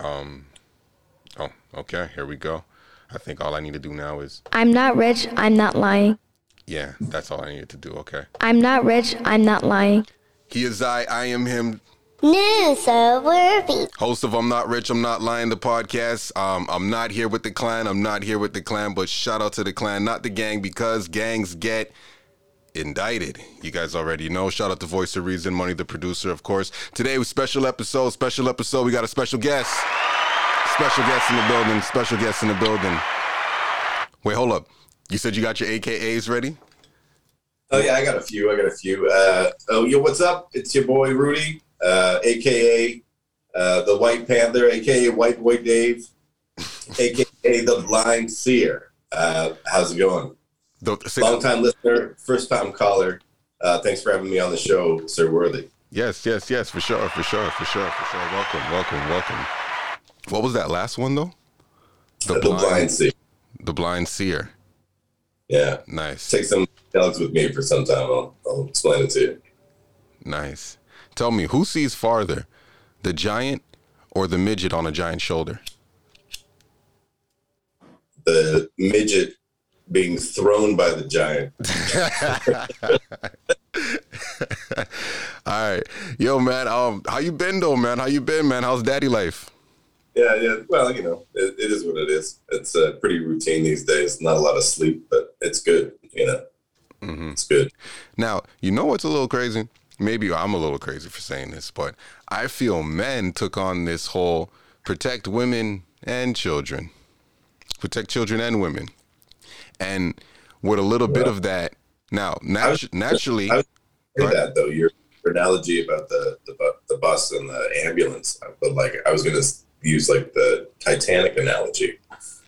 Um, oh, okay, here we go. I think all I need to do now is, I'm not rich, I'm not lying. yeah, that's all I needed to do. Okay. I'm not rich, I'm not lying. He is I, I am him. Newsworthy. Host of I'm Not Rich, I'm Not Lying, the podcast. Um, I'm not here with the clan. I'm not here with the clan, but shout out to the clan, not the gang, because gangs get indicted. You guys already know. Shout out to Voice of Reason, Money the producer, of course. Today was special episode, special episode. We got a special guest. Special guest in the building, special guest in the building. Wait, hold up. You said you got your AKAs ready? Oh yeah, I got a few. I got a few. Uh, oh, yo, what's up? It's your boy Rudy, uh, aka uh, the White Panther, aka White Boy Dave, aka the Blind Seer. Uh, how's it going? Say Long time listener, first time caller. Uh, thanks for having me on the show, Sir Worthy. Yes, yes, yes, for sure, for sure, for sure, for sure. Welcome, welcome, welcome. What was that last one though? The, Blind Seer. The blind seer. Yeah, Nice, take some dogs with me for some time. I'll, I'll explain it to you. nice. Tell me, who sees farther, the giant or the midget on a giant shoulder? The midget being thrown by the giant. All right, yo, man. Um, how you been though, man? How you been, man? How's daddy life? Yeah, yeah. Well, you know, it, it is what it is. It's uh, pretty routine these days. Not a lot of sleep, but it's good. You know, it's good. Now, you know what's a little crazy? Maybe I'm a little crazy for saying this, but I feel men took on this whole protect women and children, protect children and women, and with a little bit of that. Now, natu- was- naturally, I was say Right. that though. Your, analogy about the, the the bus and the ambulance, but like I was going to use like the Titanic analogy.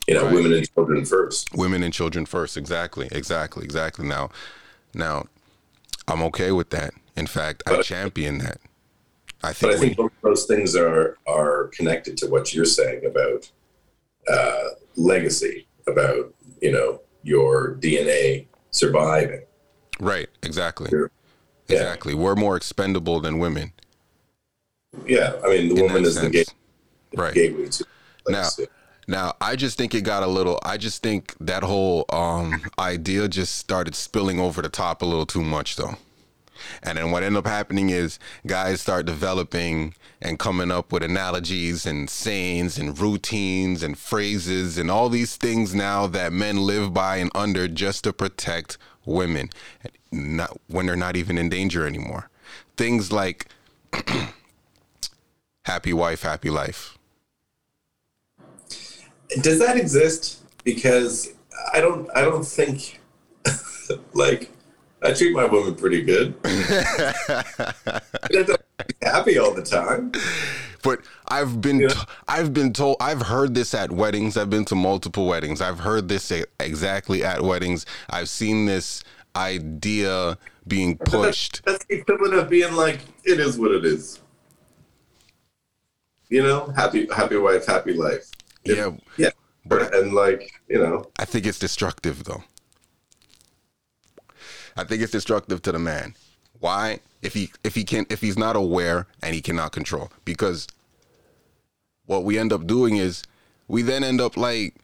You know, Right. women and children first. women and children first. Exactly, exactly, exactly. Now, now, I'm okay with that. In fact, I champion that. I think. But I think we, those things are are connected to what you're saying about uh, legacy, about you know your DNA surviving. right, exactly, Sure. Yeah. exactly. We're more expendable than women. Yeah, I mean the in woman is the gate, Right. gateway to Now, legacy. now, I just think it got a little. I just think that whole um, idea just started spilling over the top a little too much, though. And then what ended up happening is guys start developing and coming up with analogies and sayings and routines and phrases and all these things now that men live by and under just to protect women, not when they're not even in danger anymore. Things like happy wife, happy life. Does that exist? Because I don't. I don't think like I treat my woman pretty good. I don't be happy all the time. But I've been Yeah. t- I've been told I've heard this at weddings. I've been to multiple weddings. I've heard this exactly at weddings. I've seen this idea being pushed. That's the equivalent of being like, it is what it is. You know, happy, happy wife, happy life. Yeah, yeah. but and like, you know, I think it's destructive though. I think it's destructive to the man. Why? If he if he can if he's not aware and he cannot control. Because what we end up doing is we then end up like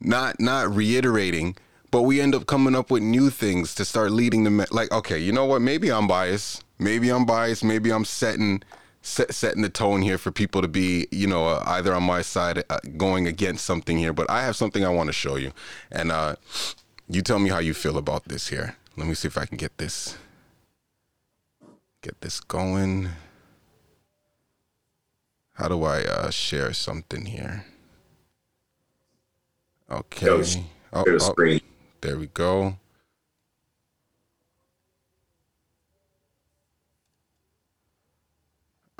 not not reiterating, but we end up coming up with new things to start leading the men. Like, okay, you know what? Maybe I'm biased. Maybe I'm biased. Maybe I'm setting set, setting the tone here for people to be, you know, uh, either on my side, uh, going against something here. But I have something I want to show you, and uh, you tell me how you feel about this here. Let me see if I can get this get this going. How do I uh, share something here? Okay. Go sh- Oh, share the oh, screen. there we go.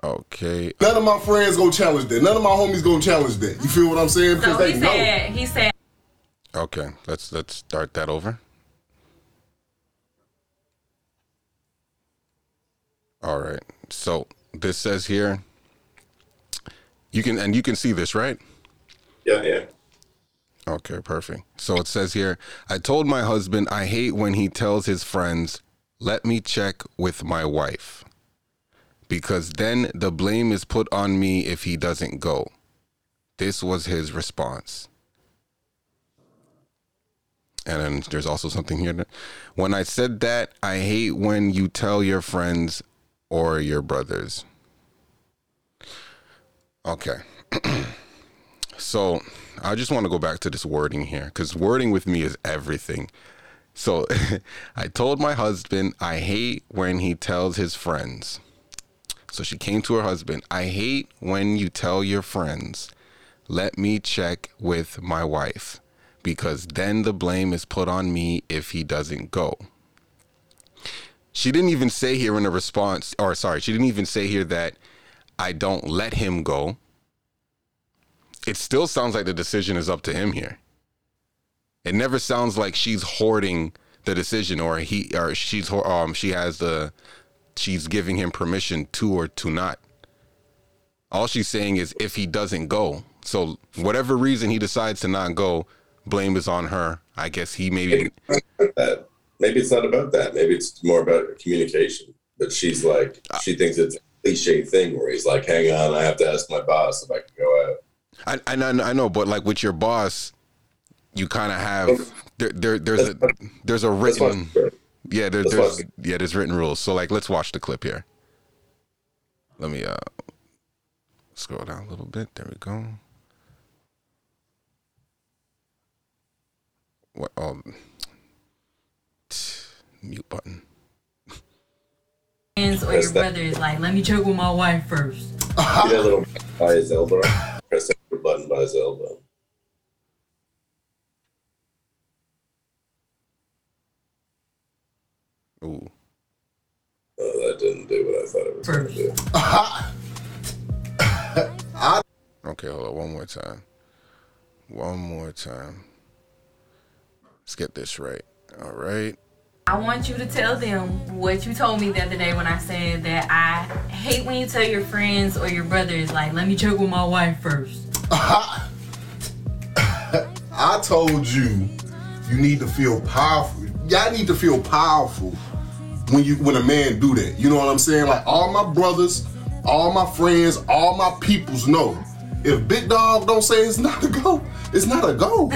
Okay. None of my friends gonna challenge that. None of my homies gonna challenge that. You feel what I'm saying? Because So they he know. said, he said, Okay. Let's let's start that over. All right. So this says here you can and you can see this, right? Yeah, yeah. Okay, perfect. So it says here, I told my husband I hate when he tells his friends, "Let me check with my wife." because then the blame is put on me if he doesn't go. This was his response. And there's also something here. that- When I said that, I hate when you tell your friends or your brothers. Okay. so I just want to go back to this wording here because wording with me is everything. So I told my husband I hate when he tells his friends. So she came to her husband. I hate when you tell your friends, let me check with my wife because then the blame is put on me if he doesn't go. She didn't even say here in a response, or sorry, she didn't even say here that I don't let him go. It still sounds like the decision is up to him here. It never sounds like she's hoarding the decision or he or she's um she has the she's giving him permission to or to not. All she's saying is if he doesn't go. So whatever reason he decides to not go, blame is on her. I guess he maybe. Maybe it's not about that. Maybe it's more about communication. But she's like, she thinks it's a cliche thing where he's like, hang on, I have to ask my boss if I can go out. I, I know, I know, but like with your boss, you kind of have there, there there's a there's a written yeah there, there's yeah there's written rules. So like let's watch the clip here. Let me uh scroll down a little bit. There we go. What oh mute button. friends or Press your that. is like, let me check with my wife first. See that little by his elbow? Press that button by his elbow. Ooh. Oh, that didn't do what I thought it was going to do. Okay, hold on one more time. One more time. Let's get this right. All right. I want you to tell them what you told me the other day when I said that I hate when you tell your friends or your brothers like, let me check with my wife first. I told you you need to feel powerful. Y'all need to feel powerful when you when a man do that. You know what I'm saying? Like all my brothers, all my friends, all my peoples know. If Big Dog don't say it's not a go, it's not a go.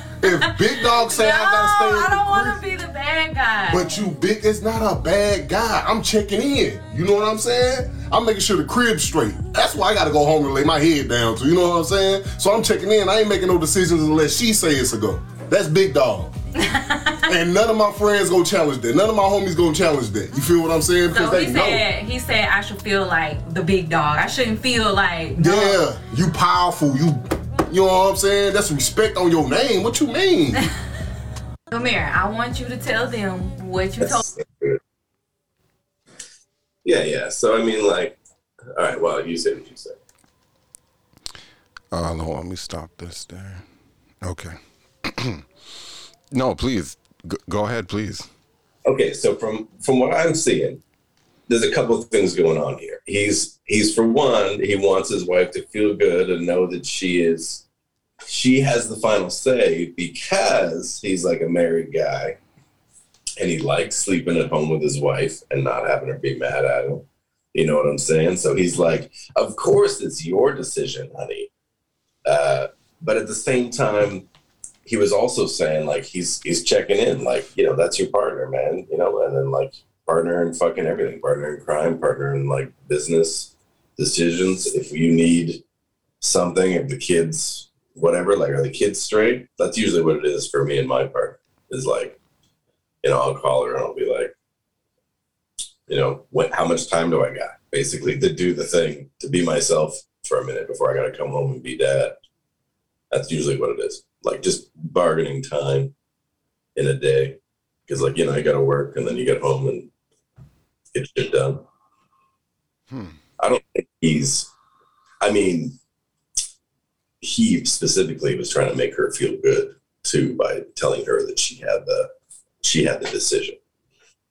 if Big Dog say no, I gotta stay I don't want to be the bad guy. but you big is not a bad guy. I'm checking in. You know what I'm saying? I'm making sure the crib's straight. That's why I gotta go home and lay my head down So You know what I'm saying? So I'm checking in. I ain't making no decisions unless she say it's a go. That's big dog. and none of my friends gonna challenge that. None of my homies gonna challenge that. You feel what I'm saying? Because so he know. said he said I should feel like the big dog. I shouldn't feel like no. Yeah, you powerful. You you know what I'm saying? That's respect on your name. What you mean? Come here. I want you to tell them what you told That's. Yeah, yeah. So, I mean, like, all right, well, you say what you say. Uh, no, let me stop this there. Okay. no, please G- go ahead, please. Okay, so from from what I'm seeing, there's a couple of things going on here. He's he's for one, he wants his wife to feel good and know that she is she has the final say because he's like a married guy and he likes sleeping at home with his wife and not having her be mad at him. You know what I'm saying? So he's like, of course it's your decision, honey. Uh, but at the same time, he was also saying like he's he's checking in, like you know that's your partner, man. You know, and then like partner in fucking everything, partner in crime, partner in like business decisions. If you need something, if the kids, whatever, like are the kids straight? That's usually what it is for me and my part. Is like, you know, I'll call her and I'll be like, you know, what? How much time do I got? Basically, to do the thing, to be myself for a minute before I got to come home and be dad. That's usually what it is. Like just bargaining time in a day. Because like, you know, you gotta work and then you get home and get shit done. Hmm. I don't think he's I mean, he specifically was trying to make her feel good too by telling her that she had the she had the decision.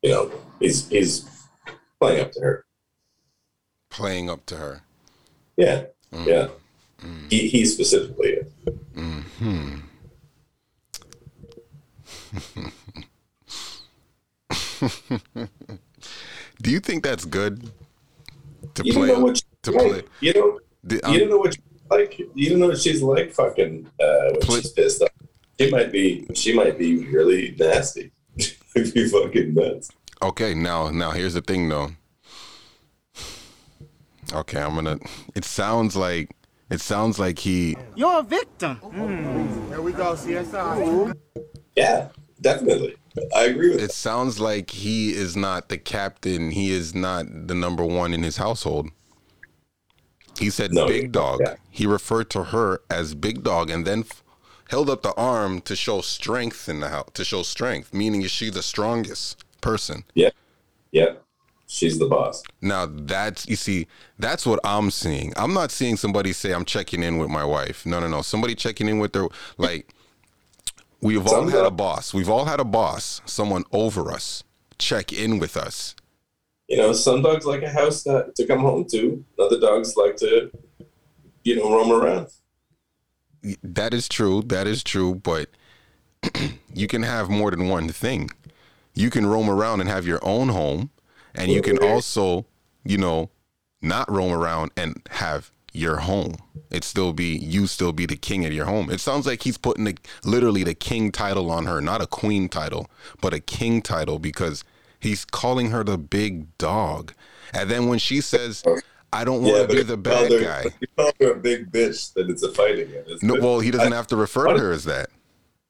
You know, he's he's playing up to her. Playing up to her. Yeah. Mm. Yeah. He he specifically. Hmm. Do you think that's good? to You don't play know what to play. You. The- you don't know what she's like. You don't know what she's like. Fucking uh, when Play- she's pissed off. She might be. She might be really nasty. It'd be fucking nuts. Okay, now now here's the thing though. Okay, I'm gonna. It sounds like it sounds like he. You're a victim. Here we go, CSI. Yeah, definitely. I agree with It sounds like he is not the captain. He is not the number one in his household. He said No, big dog. yeah. He referred to her as big dog, and then f- held up the arm to show strength in the house. To show strength, meaning is she the strongest person? Yeah. Yeah. She's the boss. Now that's you see, that's what I'm seeing. I'm not seeing somebody say I'm checking in with my wife. No, no, no. Somebody checking in with their like we've all had a boss. We've all had a boss, someone over us, check in with us. You know, some dogs like a house that to come home to. Other dogs like to, you know, roam around. That is true. That is true, but you can have more than one thing. You can roam around and have your own home, and you can mm-hmm. also, you know, not roam around and have your home. It still be you still be the king of your home. It sounds like he's putting the literally the king title on her, not a queen title, but a king title because he's calling her the big dog. And then when she says, "I don't want to be the bad her- guy," You call her a big bitch, then it's a fight again. It's no, well, he doesn't I- have to refer to her as that.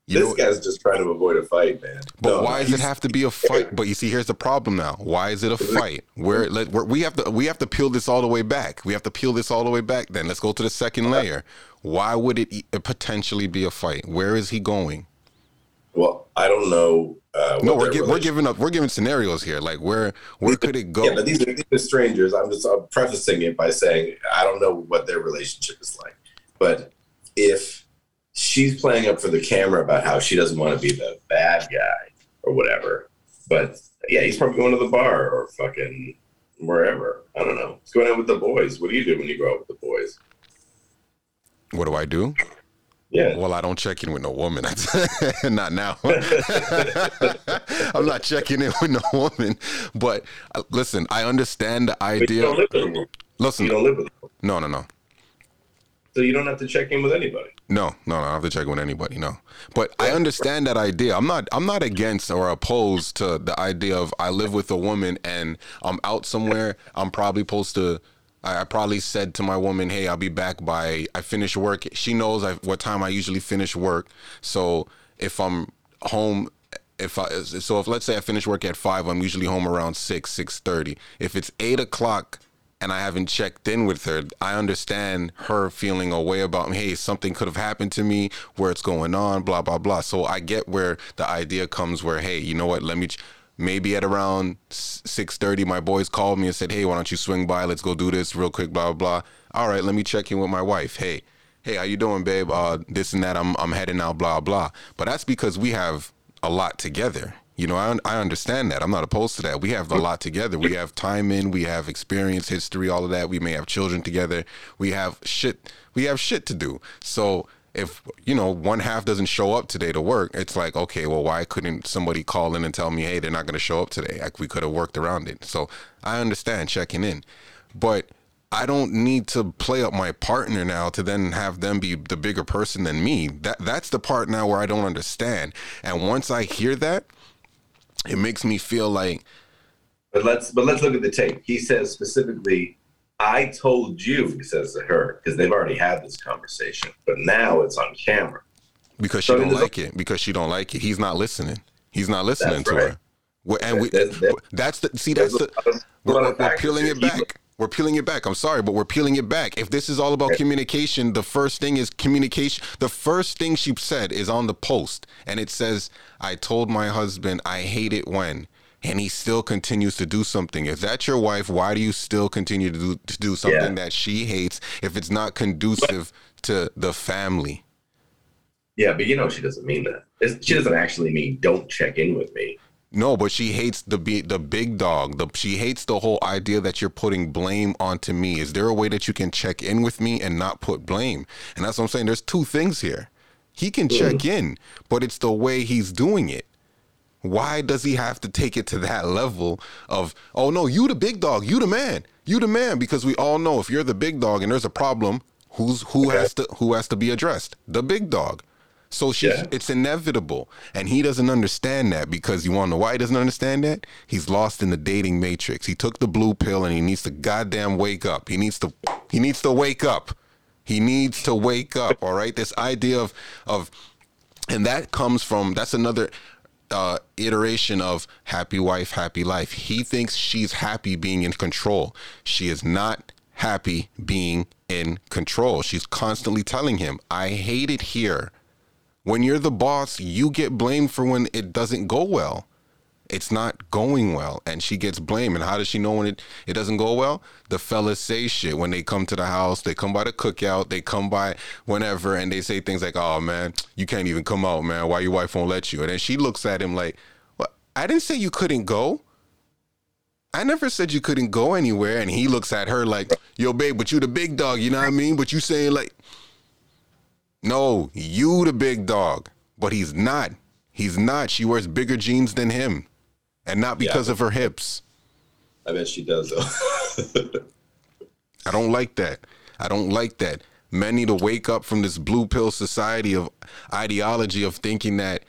You this know, guy's just trying to avoid a fight, man. But No, why does it have to be a fight? But you see, here's the problem now. Why is it a fight? Where let where, we have to we have to peel this all the way back. We have to peel this all the way back. Then let's go to the second layer. Why would it potentially be a fight? Where is he going? Well, I don't know. Uh, No, we're gi- we're giving up. We're giving scenarios here. Like where where could it go? Yeah, but these are, these are strangers. I'm just I'm prefacing it by saying I don't know what their relationship is like. But if she's playing up for the camera about how she doesn't want to be the bad guy or whatever, but yeah, he's probably going to the bar or fucking wherever. I don't know. He's going out with the boys. What do you do when you go out with the boys? What do I do? Yeah. Well, I don't check in with no woman. not now. I'm not checking in with no woman. But uh, listen, I understand the idea. don't live with them. Listen, You don't live with them. no, no, no. So you don't have to check in with anybody. No, no, no. I don't have to check with anybody. No, but I understand that idea. I'm not. I'm not against or opposed to the idea of I live with a woman and I'm out somewhere. I'm probably supposed to. I, I probably said to my woman, "Hey, I'll be back by I finish work." She knows I, what time I usually finish work. So if I'm home. If I so if let's say I finish work at five, I'm usually home around six six thirty. If it's eight o'clock and I haven't checked in with her, I understand her feeling a way about me. Hey, something could have happened to me, where it's going on, blah blah blah. So I get where the idea comes. Where hey, you know what? Let me. Ch- Maybe at around six thirty, my boys called me and said, "Hey, why don't you swing by? Let's go do this real quick." Blah blah blah. All right, let me check in with my wife. Hey, hey, how you doing, babe? Uh, this and that. I'm I'm heading out. Blah blah. But that's because we have a lot together. You know, I, I understand that. I'm not opposed to that. We have a lot together. We have time in, we have experience, history, all of that. We may have children together. We have shit. We have shit to do. So if you know one half doesn't show up today to work, it's like okay, well, why couldn't somebody call in and tell me, hey, they're not going to show up today? Like we could have worked around it. So I understand checking in, but I don't need to play up my partner now to then have them be the bigger person than me. That that's the part now where I don't understand. And once I hear that, it makes me feel like But let's but let's look at the tape. He says specifically, "I told you," he says to her, because they've already had this conversation. But now it's on camera. because she So don't there's a- like it. Because she don't like it. He's not listening. He's not listening That's to right. her. And we there's- that's the see that's the lot of- a we're, we're, we're peeling it back. We're peeling it back. I'm sorry, but we're peeling it back. If this is all about communication, the first thing is communication. The first thing she said is on the post, and it says, "I told my husband I hate it when." And he still continues to do something. If that's your wife, why do you still continue to do, to do something Yeah. that she hates if it's not conducive to the family? Yeah, but you know she doesn't mean that. It's- She doesn't actually mean don't check in with me. No, but she hates the be- the big dog. The she hates the whole idea that you're putting blame onto me. Is there a way that you can check in with me and not put blame? And that's what I'm saying. There's two things here. He can check mm-hmm. in, but it's the way he's doing it. Why does he have to take it to that level of, oh no, you the big dog, you the man. You the man because we all know if you're the big dog and there's a problem, who's who has to who has to be addressed? The big dog. So she's Yeah. it's inevitable. And he doesn't understand that because you wanna know why he doesn't understand that? He's lost in the dating matrix. He took the blue pill and he needs to goddamn wake up. He needs to he needs to wake up. He needs to wake up, all right? This idea of of and that comes from that's another uh, iteration of happy wife, happy life. He thinks she's happy being in control. She is not happy being in control. She's constantly telling him, "I hate it here." When you're the boss, you get blamed for when it doesn't go well. It's not going well, and she gets blamed. And how does she know when it, it doesn't go well? The fellas say shit when they come to the house. They come by the cookout. They come by whenever, and they say things like, "Oh man, you can't even come out, man. Why your wife won't let you?" And then she looks at him like, "What? I didn't say you couldn't go. I never said you couldn't go anywhere." And he looks at her like, "Yo, babe, but you the big dog. You know what I mean? But you saying like." No, you the big dog. But he's not. He's not. She wears bigger jeans than him. And not because Yeah. of her hips. I bet she does though. I don't like that. I don't like that. Men need to wake up from this blue pill society of ideology of thinking that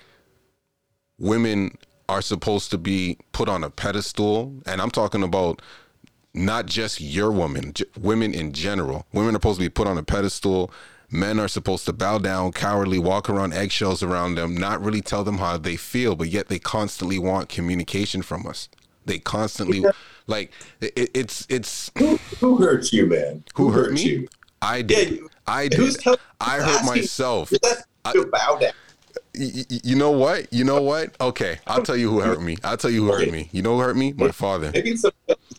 women are supposed to be put on a pedestal. And I'm talking about not just your woman, j- women in general. Women are supposed to be put on a pedestal. Men are supposed to bow down, cowardly, walk around eggshells around them, not really tell them how they feel, but yet they constantly want communication from us. They constantly, like, it, it's it's Who hurt you, man? who hurt me? you? I Yeah, did. you- I did. I hurt myself. Who's asking you to bow down? You know what? You know what? Okay, I'll tell you who hurt me. I'll tell you who hurt me. You know who hurt me? My father. Maybe it's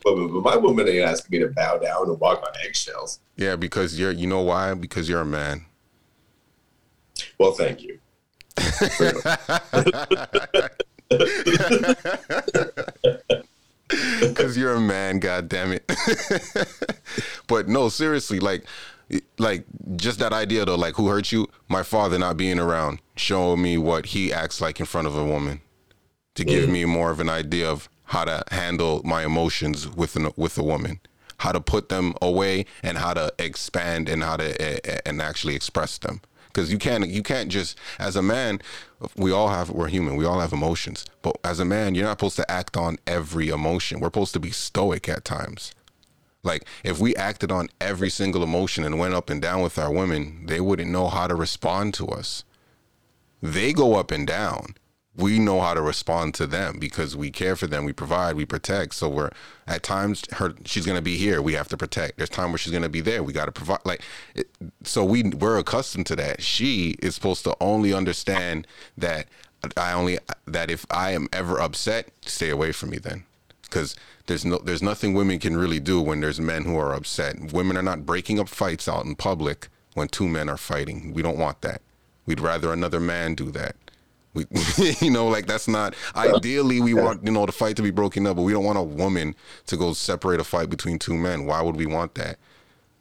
woman, but my woman ain't asking me to bow down and walk on eggshells. Yeah, because you're. You know why? Because you're a man. Well, thank you. Because you're a man. God damn it. but no, seriously, like, like just that idea though. Like, who hurt you? My father not being around, showing me what he acts like in front of a woman, to give me more of an idea of how to handle my emotions with an, with a woman, how to put them away, and how to expand and how to uh, and actually express them. Because you can't you can't just as a man, we all have we're human. We all have emotions, but as a man, you're not supposed to act on every emotion. We're supposed to be stoic at times. Like if we acted on every single emotion and went up and down with our women, they wouldn't know how to respond to us. They go up and down. We know how to respond to them because we care for them, we provide, we protect. So we're at times her she's gonna be here, we have to protect. There's time where she's gonna be there, we gotta provide. Like, it, so we we're accustomed to that. She is supposed to only understand that I only that if I am ever upset, stay away from me then because there's no there's nothing women can really do when there's men who are upset. Women are not breaking up fights out in public when two men are fighting. We don't want that. We'd rather another man do that. We, you know, like that's not ideally. We want you know the fight to be broken up, but we don't want a woman to go separate a fight between two men. Why would we want that?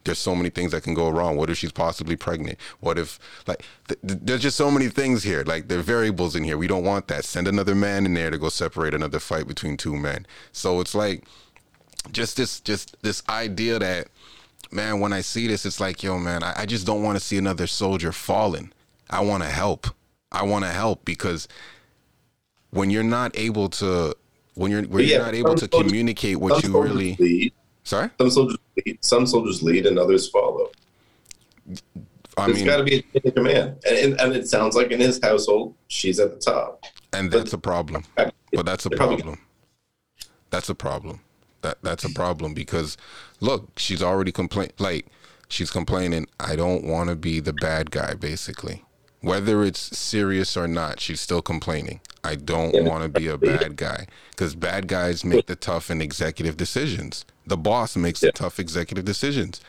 There's so many things that can go wrong. What if she's possibly pregnant? What if like th- th- there's just so many things here. Like there are variables in here. We don't want that. Send another man in there to go separate another fight between two men. So it's like just this just this idea that man, when I see this, it's like, yo, man, I, I just don't want to see another soldier falling. I want to help. I want to help because when you're not able to, when you're when you're not able to communicate what you really, lead. Sorry, Some soldiers lead. Some soldiers lead, and others follow. I There's got to be a chain of command, and, and and it sounds like in his household, she's at the top. and that's a problem. But that's a problem. That's a problem. That that's a problem because look, she's already complain like she's complaining, I don't want to be the bad guy basically. Whether it's serious or not, she's still complaining. I don't want to be a bad guy cuz bad guys make the tough and executive decisions. The boss makes the tough executive decisions.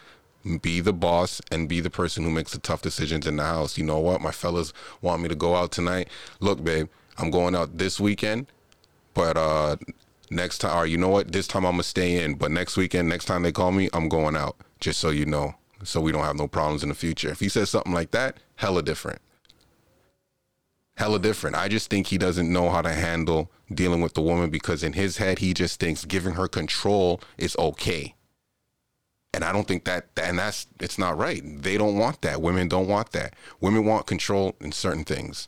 Be the boss and be the person who makes the tough decisions in the house. You know what? My fellas want me to go out tonight. Look, babe, I'm going out this weekend. But uh next time or you know what, this time I'm gonna stay in. But next weekend, next time they call me, I'm going out. Just so you know. So we don't have no problems in the future. If he says something like that, hella different. Hella different. I just think he doesn't know how to handle dealing with the woman because in his head he just thinks giving her control is okay. And I don't think that, and that's, it's not right. They don't want that. Women don't want that. Women want control in certain things.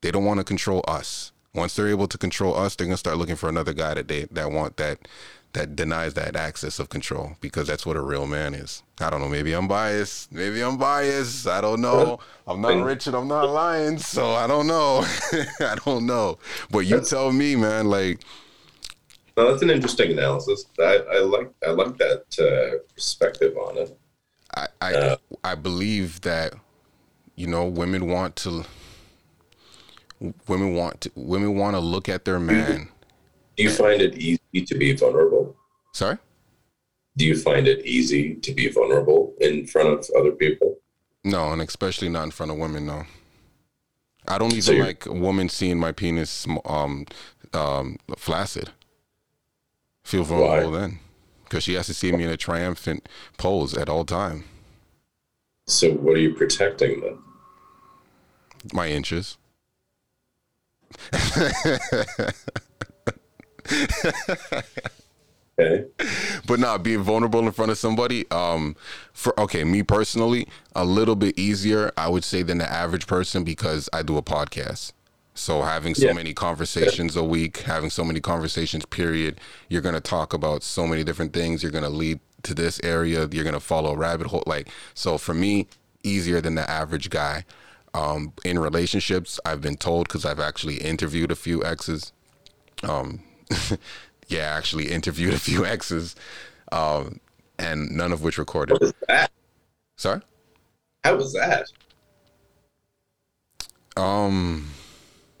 They don't want to control us. Once they're able to control us, they're gonna start looking for another guy that they that want that that denies that access of control because that's what a real man is. I don't know. Maybe I'm biased. Maybe I'm biased. I don't know. I'm not rich and I'm not lying, so I don't know. I don't know. But you tell me, man. Like, No, that's an interesting analysis. I, I like I like that uh, perspective on it. I I, Uh. I believe that you know women want to women want to women want to look at their man. Do you find it easy to be vulnerable? Sorry. Do you find it easy to be vulnerable in front of other people? No, and especially not in front of women. No, I don't even So like a woman seeing my penis um, um, flaccid. Feel vulnerable then, because she has to see me in a triumphant pose at all time. So what are you protecting then? My inches. Okay. but not being vulnerable in front of somebody um for okay me personally a little bit easier i would say than the average person because i do a podcast. So having so Yeah. many conversations a week having so many conversations period you're going to talk about so many different things. You're going to lead to this area. You're going to follow a rabbit hole. Like so for me easier than the average guy. Um in relationships i've been told because i've actually interviewed a few exes. Um yeah actually interviewed a few exes um and none of which recorded What is that? sorry How was that? um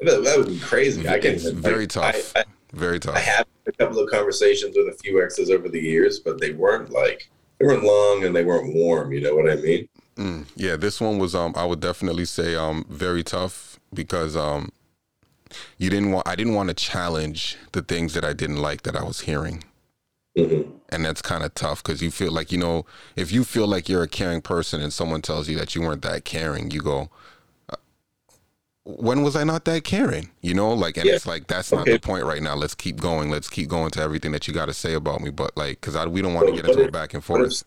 That, that would be crazy. I can very like, tough I, I, very tough I had a couple of conversations with a few exes over the years, but they weren't like they weren't long and they weren't warm. You know what I mean? Mm, yeah, this one was um I would definitely say um very tough because um you didn't want I didn't want to challenge the things that I didn't like that I was hearing. hmm And that's kind of tough because you feel like, you know, if you feel like you're a caring person and someone tells you that you weren't that caring, you go, "Uh, when was I not that caring? You know, like, and Yeah. it's like, that's not the point right now. Let's keep going. Let's keep going to everything that you got to say about me. But like, cause I, we don't want to get into a back and What if, forth.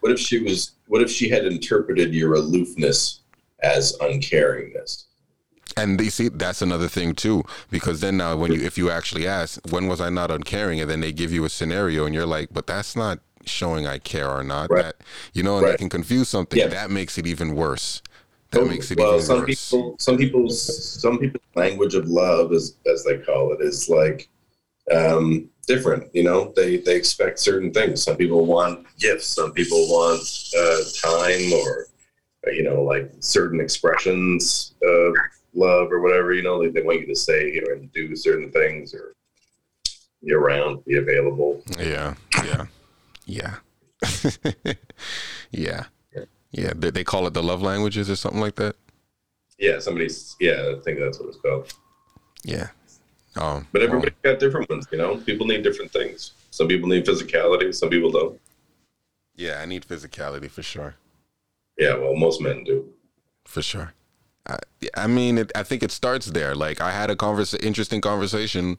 what if she was? What if she had interpreted your aloofness as uncaringness? And they see that's another thing too, because then now when you if you actually ask, when was I not uncaring, and then they give you a scenario, and you're like, but that's not showing I care or not. Right. That you know, and they Right. can confuse something. Yeah. That makes it even worse. That Totally. makes it well, even some worse. people, some people's, some people's language of love, as as they call it, is like um, different. You know, they they expect certain things. Some people want gifts. Some people want uh, time, or you know, like certain expressions of love or whatever. You know, like they want you to say or and do certain things, or be around, be available. Yeah, yeah, yeah, yeah, yeah. They, they call it the love languages or something like that. Yeah, somebody's. Yeah, I think that's what it's called. Yeah. Um, But well, everybody's got different ones. You know, people need different things. Some people need physicality. Some people don't. yeah, I need physicality for sure. Yeah, well, most men do. for sure. I, I mean, it, I think it starts there. Like, I had a conversa- interesting conversation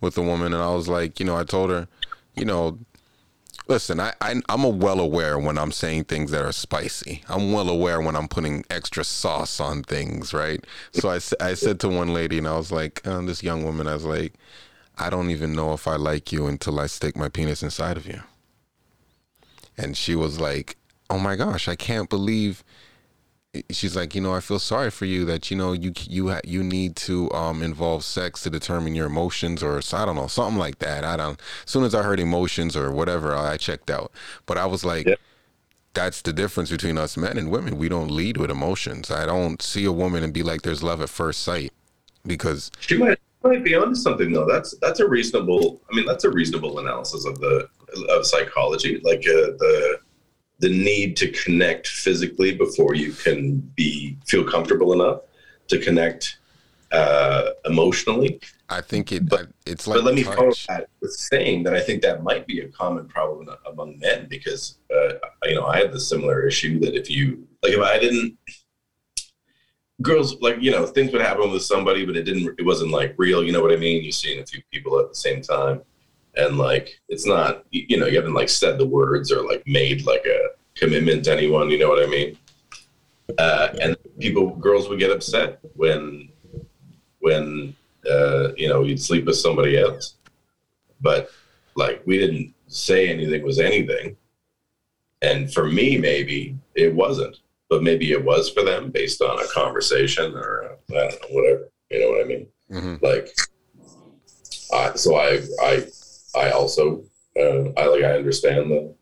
with a woman, and I was like, you know, I told her, you know, listen, I, I I'm a well aware when I'm saying things that are spicy. I'm well aware when I'm putting extra sauce on things, right? So I said to one lady, and I was like, uh, this young woman, I was like, I don't even know if I like you until I stick my penis inside of you. And she was like, oh my gosh, I can't believe she's like, you know, I feel sorry for you that you know you you ha- you need to um involve sex to determine your emotions or I don't know something like that. I don't. As soon as I heard emotions or whatever, I checked out. But I was like, Yeah. that's the difference between us men and women. We don't lead with emotions. I don't see a woman and be like, there's love at first sight, because She might might be onto something though. That's that's a reasonable. I mean, that's a reasonable analysis of the of psychology. Like uh, the the need to connect physically before you can be feel comfortable enough to connect uh, emotionally. I think it But- it's like but let me follow that with saying that I think that might be a common problem among men because uh, you know I had the similar issue that if you like if I didn't girls like you know things would happen with somebody but it didn't it wasn't like real you know what I mean? You're seeing a few people at the same time and like it's not you know you haven't like said the words or like made like a commitment to anyone. You know what I mean? Uh, and people, girls would get upset when when uh, you know you'd sleep with somebody else, but like we didn't say anything was anything. And for me, maybe it wasn't, but maybe it was for them based on a conversation or uh, I don't know, whatever. You know what I mean? Mhm. Like, I, so I, I, I also, uh, I like, I understand the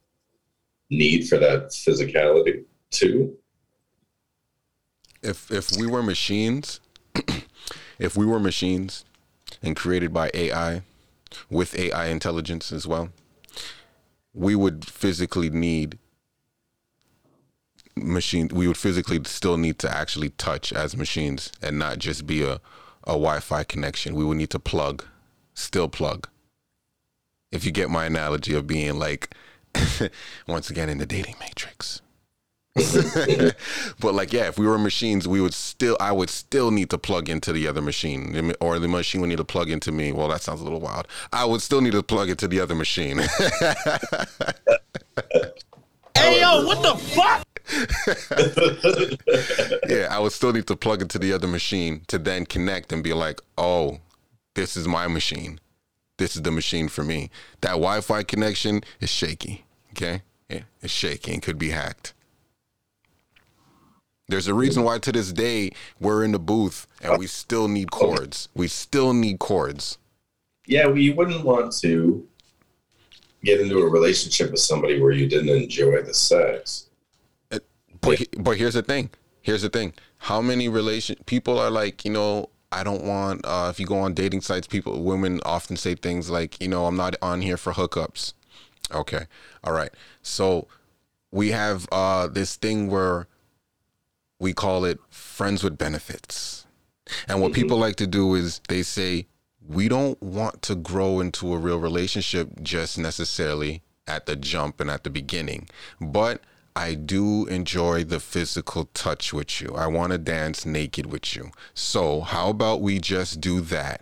need for that physicality too. if if we were machines, if we were machines and created by AI with AI intelligence as well, we would physically need machine we would physically still need to actually touch as machines and not just be a, a Wi-Fi connection. We would need to plug, still plug. If you get my analogy of being like once again in the dating matrix. but like yeah if we were machines we would still i would still need to plug into the other machine. Or the machine would need to plug into me. Well that sounds a little wild. I would still need to plug into the other machine. Hey yo, what the fuck? yeah i would still need to plug into the other machine to then connect and be like oh this is my machine this is the machine for me that wi-fi connection is shaky okay yeah, it's shaky and could be hacked There's a reason why to this day we're in the booth and we still need cords. We still need cords. yeah, we wouldn't want to get into a relationship with somebody where you didn't enjoy the sex. But but here's the thing. Here's the thing. How many relation people are like, you know, I don't want uh if you go on dating sites, people women often say things like, you know, I'm not on here for hookups. Okay. All right. So we have uh this thing where we call it friends with benefits. And what people like to do is they say, we don't want to grow into a real relationship just necessarily at the jump and at the beginning. But I do enjoy the physical touch with you. I want to dance naked with you. So, how about we just do that?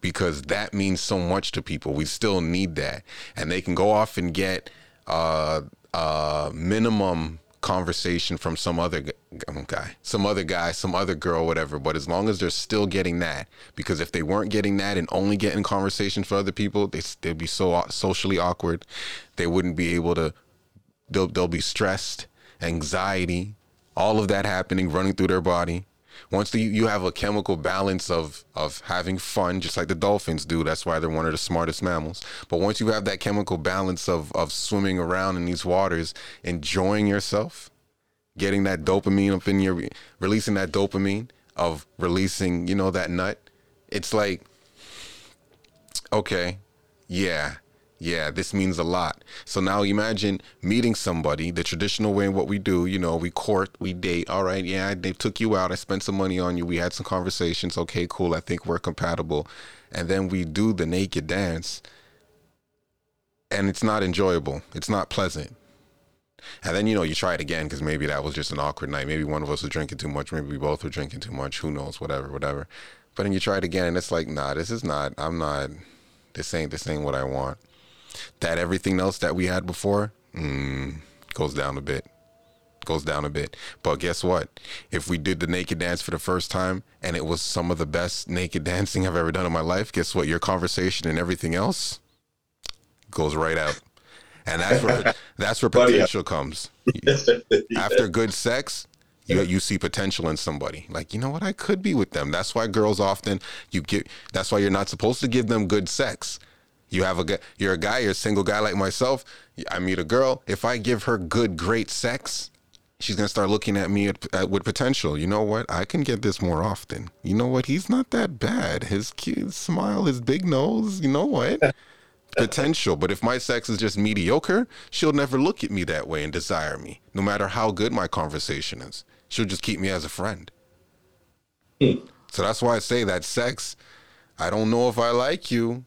Because that means so much to people. We still need that. And they can go off and get uh, uh, minimum conversation from some other um, guy, some other guy, some other girl, whatever. But as long as they're still getting that, because if they weren't getting that and only getting conversations for other people, they, they'd be so socially awkward. They wouldn't be able to they'll they'll be stressed, anxiety, all of that happening running through their body. Once the, you have a chemical balance of of having fun, just like the dolphins do, that's why they're one of the smartest mammals. But once you have that chemical balance of of swimming around in these waters, enjoying yourself, getting that dopamine up in your releasing that dopamine of releasing, you know, that nut, it's like okay, yeah, yeah, this means a lot. So now imagine meeting somebody the traditional way what we do. You know, we court, we date. All right, yeah, they took you out. I spent some money on you. We had some conversations. Okay, cool. I think we're compatible. And then we do the naked dance, and it's not enjoyable. It's not pleasant. And then you know you try it again because maybe that was just an awkward night. Maybe one of us was drinking too much. Maybe we both were drinking too much. Who knows? Whatever, whatever. But then you try it again, and it's like, nah, this is not. I'm not. This ain't. This ain't what I want that everything else that we had before mm, goes down a bit. Goes down a bit. But guess what? If we did the naked dance for the first time and it was some of the best naked dancing i've ever done in my life guess what? Your conversation and everything else goes right out. And that's where that's where potential comes. After good sex you, you see potential in somebody. Like you know what? I could be with them. That's why girls often you get that's why you're not supposed to give them good sex you have a you're a guy you're a single guy like myself i meet a girl if i give her good great sex she's gonna start looking at me at, at, with potential. You know what? I can get this more often. You know what? He's not that bad. His cute smile his big nose you know what? Potential. But if my sex is just mediocre she'll never look at me that way and desire me no matter how good my conversation is. She'll just keep me as a friend. Hmm. So that's why i say that sex i don't know if i like you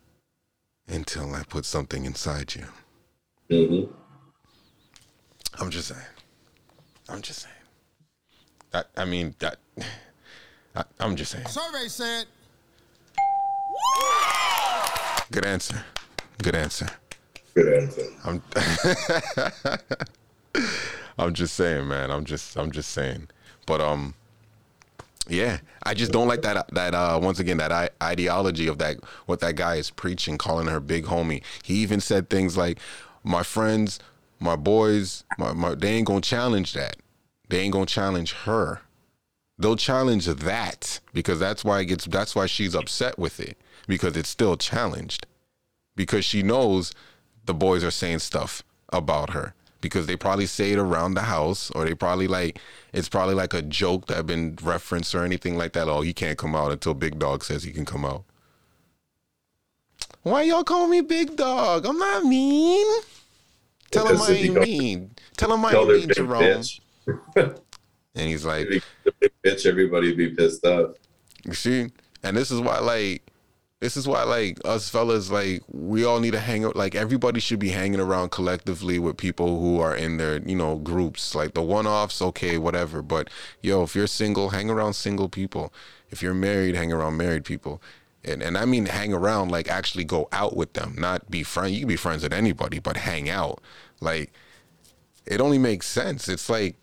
until I put something inside you. hmm I'm just saying. I'm just saying. I, I mean, that, I, I'm just saying. Survey said Good answer. Good answer. Good answer. I'm I'm just saying, man. I'm just I'm just saying. But um yeah, I just don't like that that uh once again that I- ideology of that what that guy is preaching calling her big homie. He even said things like my friends, my boys, my, my they ain't to challenge that. They ain't to challenge her. They'll challenge that because that's why it gets that's why she's upset with it because it's still challenged because she knows the boys are saying stuff about her because they probably say it around the house or they probably like it's probably like a joke that I've been referenced or anything like that. Oh, he can't come out until Big Dog says he can come out. Why y'all call me Big Dog? I'm not mean. Tell him I ain't mean. Tell him I ain't mean, Jerome. And he's like, the big bitch, everybody be pissed off. You see? And this is why like this is why like us fellas like we all need to hang out like everybody should be hanging around collectively with people who are in their, you know, groups. Like the one offs, okay, whatever. But yo, if you're single, hang around single people. If you're married, hang around married people. And and I mean hang around like actually go out with them, not be friends. You can be friends with anybody, but hang out. Like it only makes sense. It's like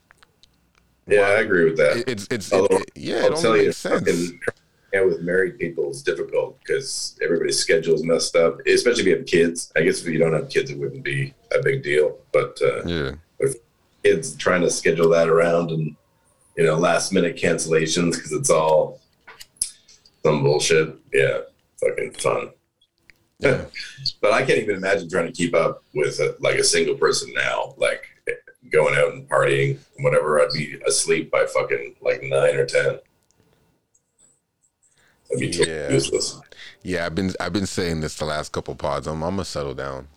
Yeah, I agree with that. it- it's it's it- yeah, I'll it only makes sense. fucking out with married people it's difficult because everybody's schedule is messed up. Especially if you have kids. I guess if you don't have kids, it wouldn't be a big deal. But uh, Yeah. if kids trying to schedule that around and you know last minute cancellations because it's all some bullshit. Yeah, fucking fun. Yeah. but I can't even imagine trying to keep up with a, like a single person now, like going out and partying, and whatever. I'd be asleep by fucking like nine or ten. Be totally Yeah. useless. Yeah, I've been I've been saying this the last couple pods. I'm I'm gonna settle down.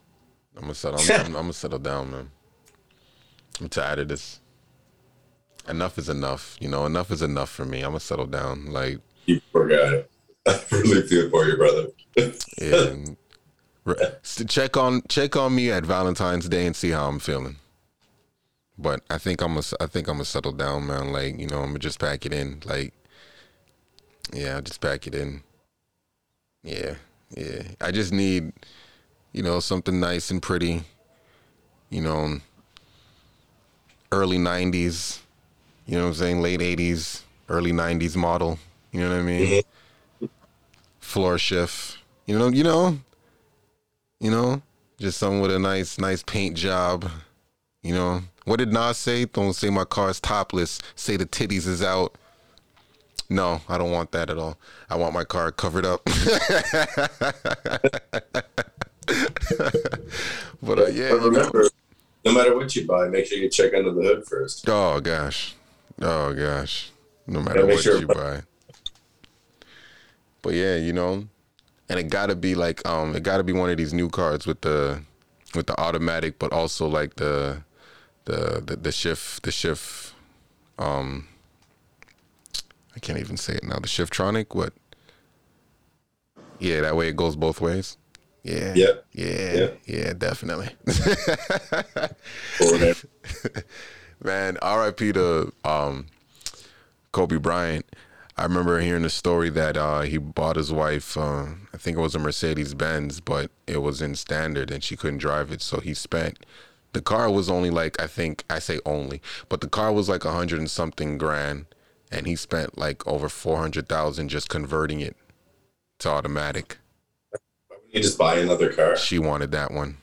I'm gonna settle. I'm, I'm, I'm gonna settle down, man. I'm tired of this. Enough is enough. You know, enough is enough for me. I'm gonna settle down. Like, You poor guy. I really feel for you, brother. and re- check on check on me at Valentine's Day and see how I'm feeling. But I think I'm gonna I think I'm gonna settle down, man. Like, you know, I'm gonna just pack it in. Like, yeah, I'll just pack it in. Yeah, yeah. I just need, you know, something nice and pretty. You know, early '90s. You know what I'm saying? Late '80s, early '90s model. You know what I mean? Floor shift. You know, you know, you know, just someone with a nice, nice paint job. You know, what did Nas say? Don't say my car's topless. Say the titties is out. No, I don't want that at all. I want my car covered up. but uh, yeah, But remember, no matter what you buy, make sure you check under the hood first. Oh gosh, oh gosh. No matter what sure- you buy. But yeah, you know, and it gotta be like um, it gotta be one of these new cars with the with the automatic, but also like the the the, the shift the shift um. I can't even say it now. The Shiftronic, what? Yeah, that way it goes both ways. Yeah. Yep. Yeah. Yep. Yeah, definitely. Man, RIP to um, Kobe Bryant. I remember hearing the story that uh, he bought his wife, uh, I think it was a Mercedes Benz, but it was in standard and she couldn't drive it. So he spent, the car was only like, I think, I say only, but the car was like a hundred and something grand. And he spent like over 400,000 just converting it to automatic. you just buy another car. She wanted that one.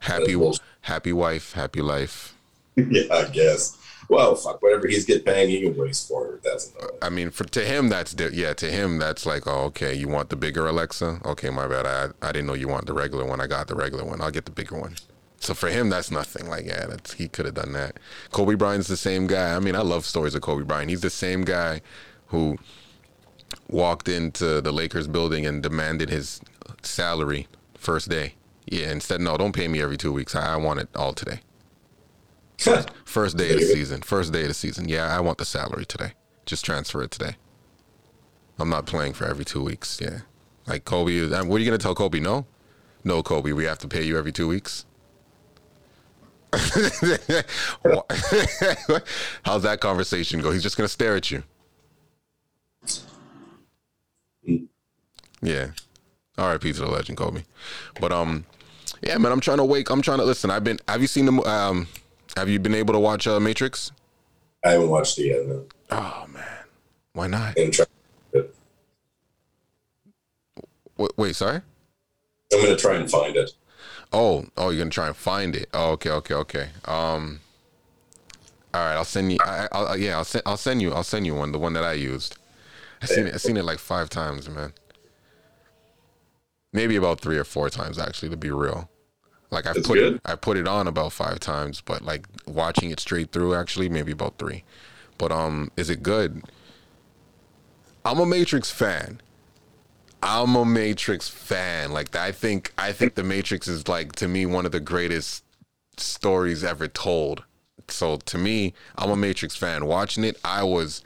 Happy, happy wife, happy life. yeah, I guess. Well, fuck, whatever he's get paying, he can waste four hundred thousand. I mean, for to him, that's di- yeah. To him, that's like, oh, okay. You want the bigger Alexa? Okay, my bad. I I didn't know you want the regular one. I got the regular one. I'll get the bigger one. So for him, that's nothing. Like, yeah, that's he could have done that. Kobe Bryant's the same guy. I mean, I love stories of Kobe Bryant. He's the same guy who walked into the Lakers building and demanded his salary first day. Yeah, and said, no, don't pay me every two weeks. I, I want it all today. First day of the season. First day of the season. Yeah, I want the salary today. Just transfer it today. I'm not playing for every two weeks. Yeah. Like Kobe, uh, what are you going to tell Kobe? No? No, Kobe, we have to pay you every two weeks. How's that conversation go? He's just going to stare at you. Yeah. R.I.P. to the legend Kobe. But um, yeah, man, I'm trying to wake. I'm trying to listen. I've been. Have you seen the? Um, have you been able to watch uh, Matrix? I haven't watched it yet. No. Oh man, why not? Wait, wait sorry. I'm gonna try and find it. Oh, oh, you're gonna try and find it. Oh, okay, okay, okay. Um, all right, I'll send you. I, I'll, yeah, I'll send. I'll send you. I'll send you one. The one that I used. I seen it. I seen it like five times, man. Maybe about three or four times, actually, to be real. Like I That's put it, good. I put it on about five times, but like watching it straight through, actually, maybe about three. But um, is it good? I'm a Matrix fan. I'm a Matrix fan. Like I think I think the Matrix is like to me one of the greatest stories ever told. So to me, I'm a Matrix fan. Watching it, I was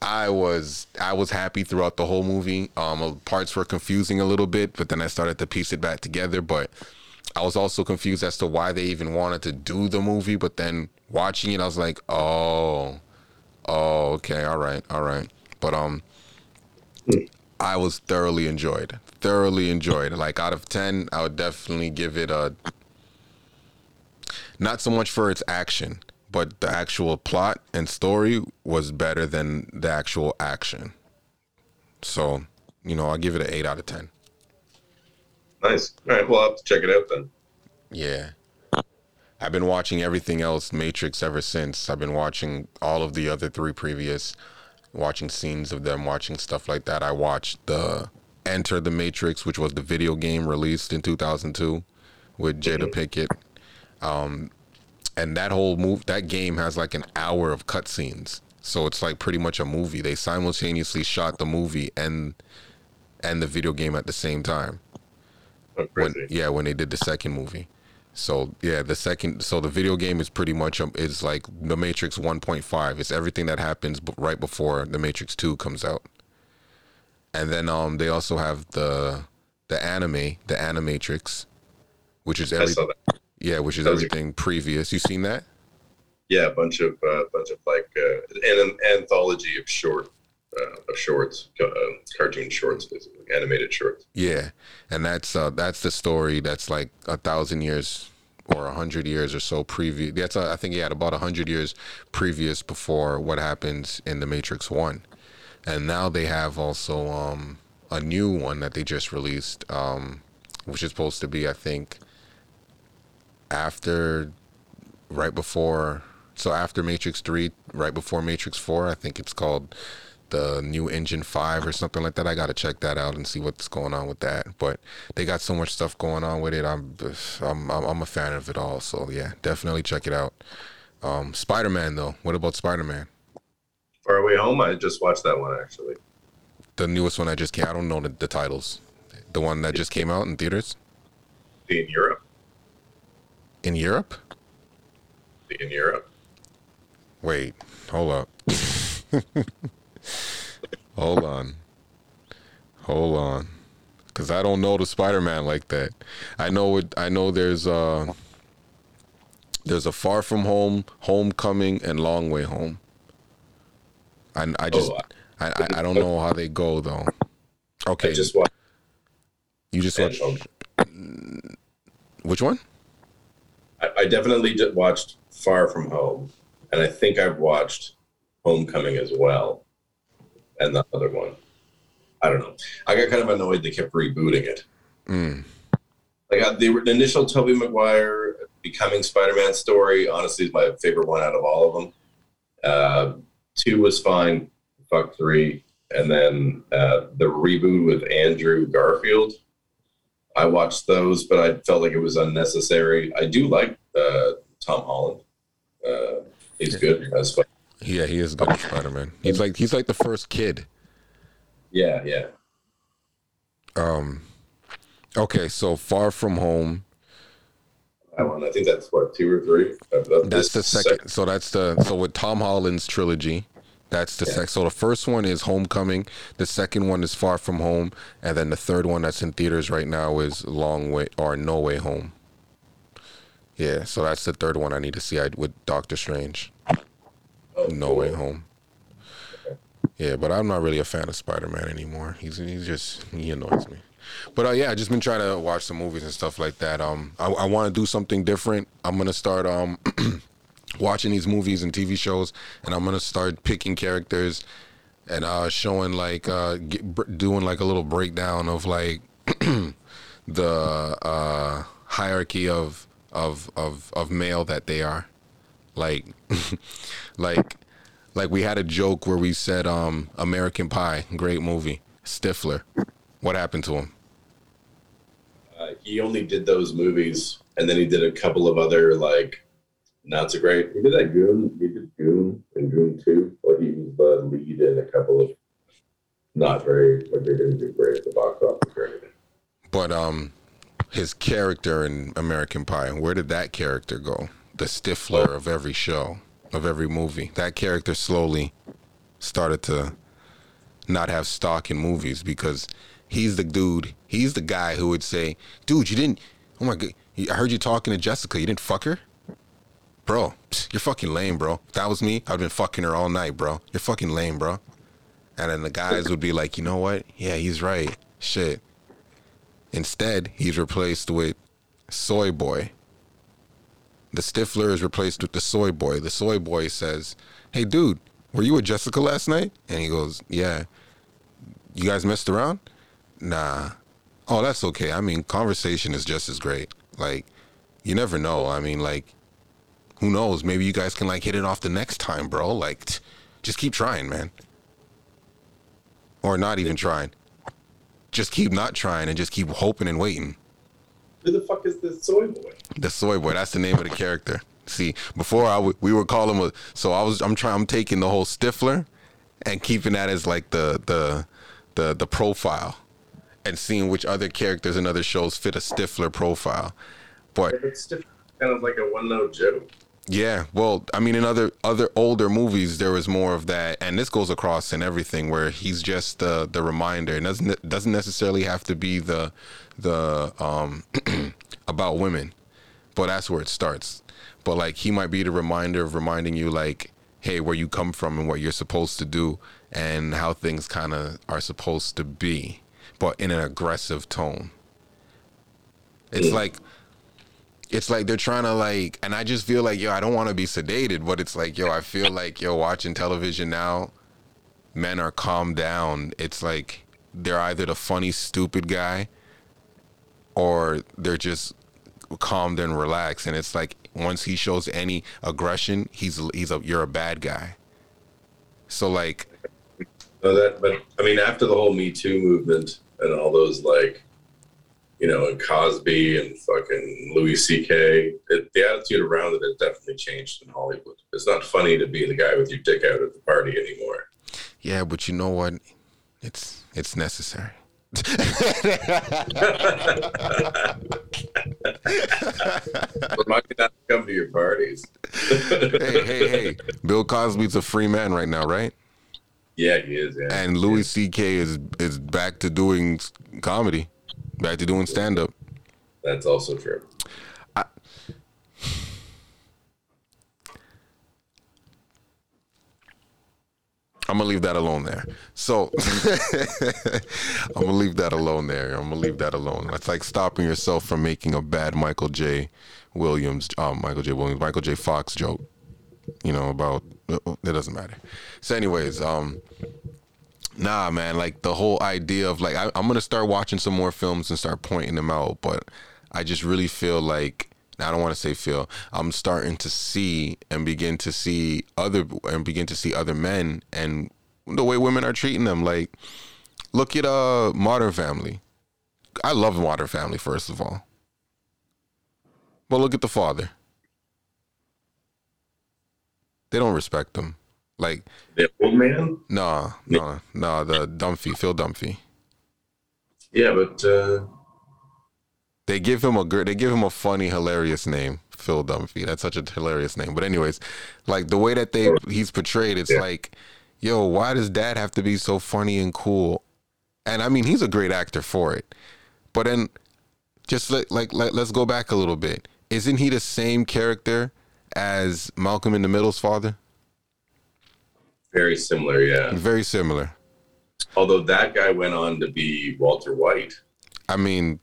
I was I was happy throughout the whole movie. Um parts were confusing a little bit, but then I started to piece it back together, but I was also confused as to why they even wanted to do the movie, but then watching it I was like, "Oh. Oh, okay. All right. All right." But um I was thoroughly enjoyed. Thoroughly enjoyed. Like out of 10, I would definitely give it a not so much for its action, but the actual plot and story was better than the actual action. So, you know, I'll give it an 8 out of 10. Nice. All right, well, I'll have to check it out then. Yeah. I've been watching everything else Matrix ever since. I've been watching all of the other three previous, watching scenes of them, watching stuff like that. I watched the Enter the Matrix, which was the video game released in 2002 with Jada Pinkett. Um, and that whole move, that game has like an hour of cutscenes. So it's like pretty much a movie. They simultaneously shot the movie and and the video game at the same time Oh, when yeah when they did the second movie so yeah the second so the video game is pretty much um, is like the matrix 1.5 it's everything that happens b- right before the matrix 2 comes out. And then um they also have the the anime the animatrix which is I every yeah which is Those are- everything previous. You seen that? Yeah, a bunch of uh, bunch of like uh, and an anthology of short uh, of shorts, uh, cartoon shorts, basically animated shorts. Yeah, and that's uh, that's the story that's like a thousand years or a hundred years or so previous. That's uh, I think yeah, about a hundred years previous before what happens in the Matrix One, and now they have also um, a new one that they just released, um, which is supposed to be I think after, right before. So after Matrix Three, right before Matrix Four, I think it's called the new engine 5 or something like that. I gotta check that out and see what's going on with that. But they got so much stuff going on with it i'm i'm i'm, a fan of it all. So yeah definitely check it out. Um spider-man though. What about spider-man? Far Away Home. I just watched that one actually. the newest one i just came i don't know the, the titles. The one that just came out in theaters? In Europe. in europe? In Europe. wait hold up hold on. Hold on. Because i don't know the spider-man like that. I know it i know there's uh there's a far from home homecoming and long way home. I, I just Oh, I, I i don't know how they go though. Okay. I just watched. you just watched which one? I, I definitely did watched Far From Home, and I think I've watched Homecoming as well, and the other one. I don't know. I got kind of annoyed they kept rebooting it. mm. Like I, the, the initial Tobey Maguire becoming Spider-Man story, honestly, is my favorite one out of all of them. Uh, two was fine. Fuck three, and then uh, the reboot with Andrew Garfield. I watched those, but I felt like it was unnecessary. I do like uh, Tom Holland. Uh, he's good as Spider- yeah he is good at spider-man he's like he's like the first kid Yeah, yeah. um okay so far from home That one. I think that's what two or three. Of, of That's the this second. So that's the so with Tom Holland's trilogy. That's the Yeah. sec. So the first one is Homecoming. The second one is Far From Home, and then the third one that's in theaters right now is Long Way or No Way Home. Yeah, so that's the third one I need to see I, with Doctor Strange. No. Way Home. Yeah, but I'm not really a fan of Spider Man anymore. He's he's just he annoys me. But uh, yeah, I just been trying to watch some movies and stuff like that. Um, I, I want to do something different. I'm gonna start um watching these movies and TV shows, and I'm gonna start picking characters and uh showing like uh get, doing like a little breakdown of like the uh hierarchy of of of of male that they are like like like we had a joke where we said um american pie great movie stifler what happened to him Uh, he only did those movies, and then he did a couple of other like not so great. He did that Goon. He did Goon and Goon Two. But he was the lead in a couple of not very. Like they didn't do great at the box office or anything. but um his character in american pie where did that character go the stifler of every show of every movie. That character slowly started to not have stock in movies because he's the dude he's the guy who would say dude you didn't oh my god i heard you talking to jessica you didn't fuck her? Bro you're fucking lame bro. If that was me I've been fucking her all night bro. You're fucking lame bro. And then the guys would be like you know what? Yeah he's right. Shit. Instead he's replaced with soy boy the stifler is replaced with the soy boy. The soy boy says hey dude were you with jessica last night? And he goes yeah. You guys messed around? Nah. Oh that's okay. I mean conversation is just as great. Like you never know. I mean like who knows? Maybe you guys can like hit it off the next time bro. Like t- just keep trying man. Or not even trying. Just keep not trying and just keep hoping and waiting Who the fuck is this soy boy? the soy boy. That's the name of the character. See, before I we were calling him. So I was I'm trying I'm taking the whole Stifler, and keeping that as like the the the the profile, and seeing which other characters in other shows fit a Stifler profile. But It's kind of like a one note joke. yeah, well, I mean, in other other older movies, there was more of that, and this goes across in everything, where he's just the the reminder. It doesn't doesn't necessarily have to be the the um about women, but that's where it starts. But like, he might be the reminder of reminding you, like, hey, where you come from and what you're supposed to do, and how things kind of are supposed to be, but in an aggressive tone. It's like it's like they're trying to like and i just feel like yo i don't want to be sedated but it's like yo i feel like yo watching television now men are calmed down it's like they're either the funny stupid guy or they're just calmed and relaxed and it's like once he shows any aggression he's he's a you're a bad guy so like So that, but I mean, after the whole Me Too movement and all those like, you know, and Cosby and fucking Louis C.K., it, the attitude around it has definitely changed in Hollywood. It's not funny to be the guy with your dick out at the party anymore. yeah but you know what it's it's necessary Remind me not to come to your parties. hey hey hey bill cosby's a free man right now right Yeah, he is. Yeah. and Louis C.K. is is back to doing comedy, back to doing stand up. That's also true. I'm gonna leave that alone there. So I'm gonna leave that alone there. I'm gonna leave that alone. It's like stopping yourself from making a bad Michael J. Williams, um, Michael J. Williams, Michael J. Fox joke. You know about it doesn't matter. So, anyways, um, nah, man, like the whole idea of like I, I'm gonna start watching some more films and start pointing them out, but I just really feel like I don't want to say feel. I'm starting to see and begin to see other and begin to see other men and the way women are treating them. Like, look at uh Modern Family. I love Modern Family first of all, but look at the father. They don't respect them. Like, The old man? nah, nah, nah. The Dunphy, Phil Dunphy. Yeah, but uh, They give him a they give him a funny, hilarious name, Phil Dunphy. That's such a hilarious name. But anyways, like the way that they he's portrayed, it's Yeah. like, yo, why does Dad have to be so funny and cool? And I mean, he's a great actor for it. But then, just like like let, let's go back a little bit. Isn't he the same character as Malcolm in the Middle's father? very similar. Yeah. Very similar. Although that guy went on to be Walter White. I mean,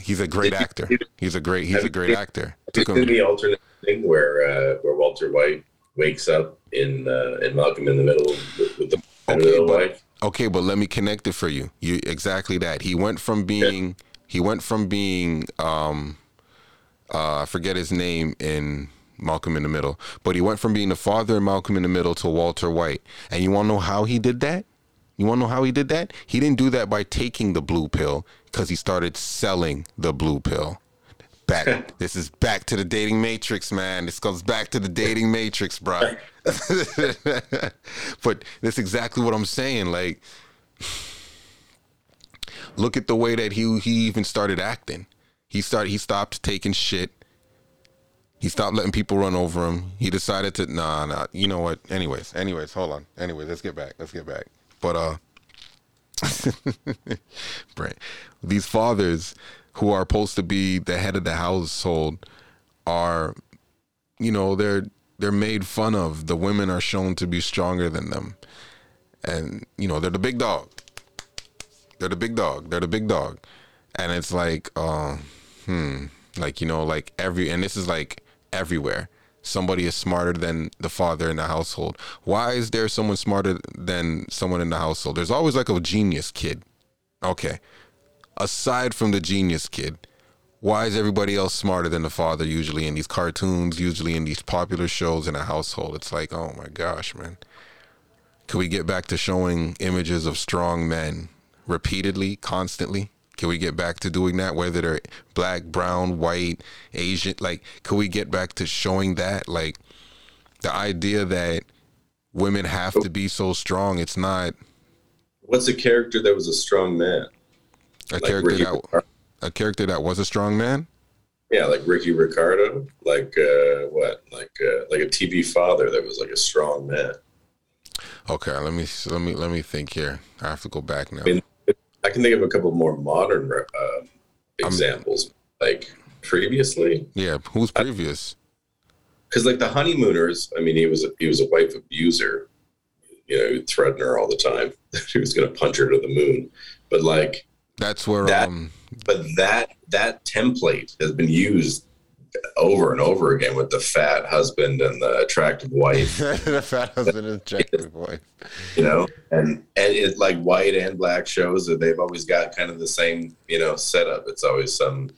he's a great actor. He's a great. He's a great actor. Took him- the alternate thing where uh, where Walter White wakes up in uh, in Malcolm in the Middle with, with the Okay, but wife? okay, but let me connect it for you. You exactly that. He went from being he went from being um uh I forget his name in Malcolm in the Middle, but he went from being the father in Malcolm in the Middle to Walter White. And you want to know how he did that? You want to know how he did that? He didn't do that by taking the blue pill because he started selling the blue pill. Back. this is back to the dating matrix, man. This goes back to the dating matrix, bro. but that's exactly what I'm saying. Like, look at the way that he he even started acting. He started. He stopped taking shit. He stopped letting people run over him. He decided to nah nah. You know what? Anyways, anyways, hold on. Anyways, let's get back. Let's get back. But uh, these fathers who are supposed to be the head of the household are, you know, they're they're made fun of. The women are shown to be stronger than them, and you know they're the big dog. They're the big dog. They're the big dog, and it's like, uh, hmm, like you know, like every, and this is like everywhere. Somebody is smarter than the father in the household. Why is there someone smarter than someone in the household? There's always like a genius kid. Okay. Aside from the genius kid, why is everybody else smarter than the father usually in these cartoons, usually in these popular shows in a household? It's like, oh my gosh, man. Can we get back to showing images of strong men repeatedly, constantly? Can we get back to doing that, whether they're black, brown, white, Asian? Like, can we get back to showing that? Like, the idea that women have to be so strong, it's not What's a character that was a strong man? a Like character Ricky that Ricardo. a character that was a strong man. Yeah, like Ricky Ricardo, like uh, what, like uh, like a TV father that was like a strong man. Okay, let me let me let me think here. I have to go back now. I mean, I can think of a couple more modern uh, examples, like previously, Yeah, who's previous? because like the honeymooners. I mean, he was a, he was a wife abuser. You know, he would threaten her all the time. he was going to punch her to the moon. But like, That's where That- um but that that template has been used over and over again with the fat husband and the attractive wife. the fat husband is Jacob boy. you know and and it like white and black shows that they've always got kind of the same you know setup it's always some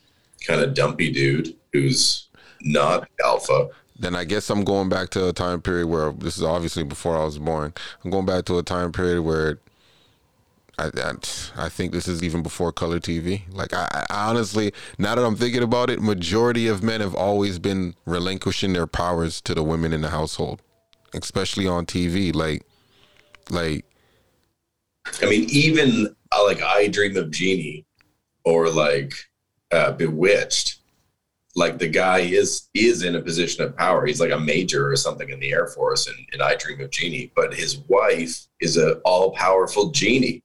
kind of dumpy dude who's not alpha Then I guess I'm going back to a time period where this is obviously before I was born. I'm going back to a time period where I, I, I think this is even before color TV. Like I, I honestly, now that I'm thinking about it, majority of men have always been relinquishing their powers to the women in the household, especially on TV. Like, like i mean even uh, like I Dream of Jeannie or like uh, bewitched like the guy is is in a position of power he's like a major or something in the air force and, and I Dream of Jeannie but his wife is a all-powerful genie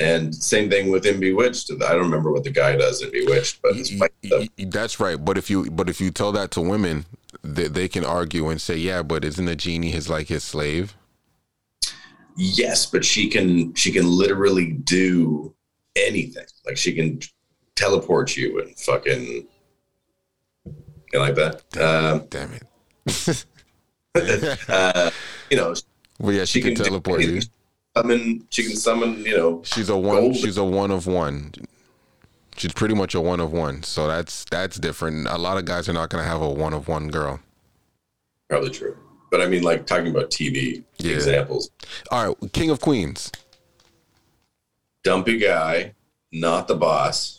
and same thing with in bewitched i don't remember what the guy does in bewitched but his Y- wife y- does. y- that's right. But if you but if you tell that to women, they, they can argue and say, yeah, but isn't the genie his like his slave? yes but she can she can literally do anything like she can teleport you and fucking you like that um Damn it. uh, you know Well, yeah, she, she can, can teleport you. Summon she can summon you know She's a one. Gold. She's a one of one. She's pretty much a one of one. So that's that's different. A lot of guys are not gonna have a one of one girl. probably true but i mean like talking about tv Yeah. examples All right, King of Queens. dumpy guy not the boss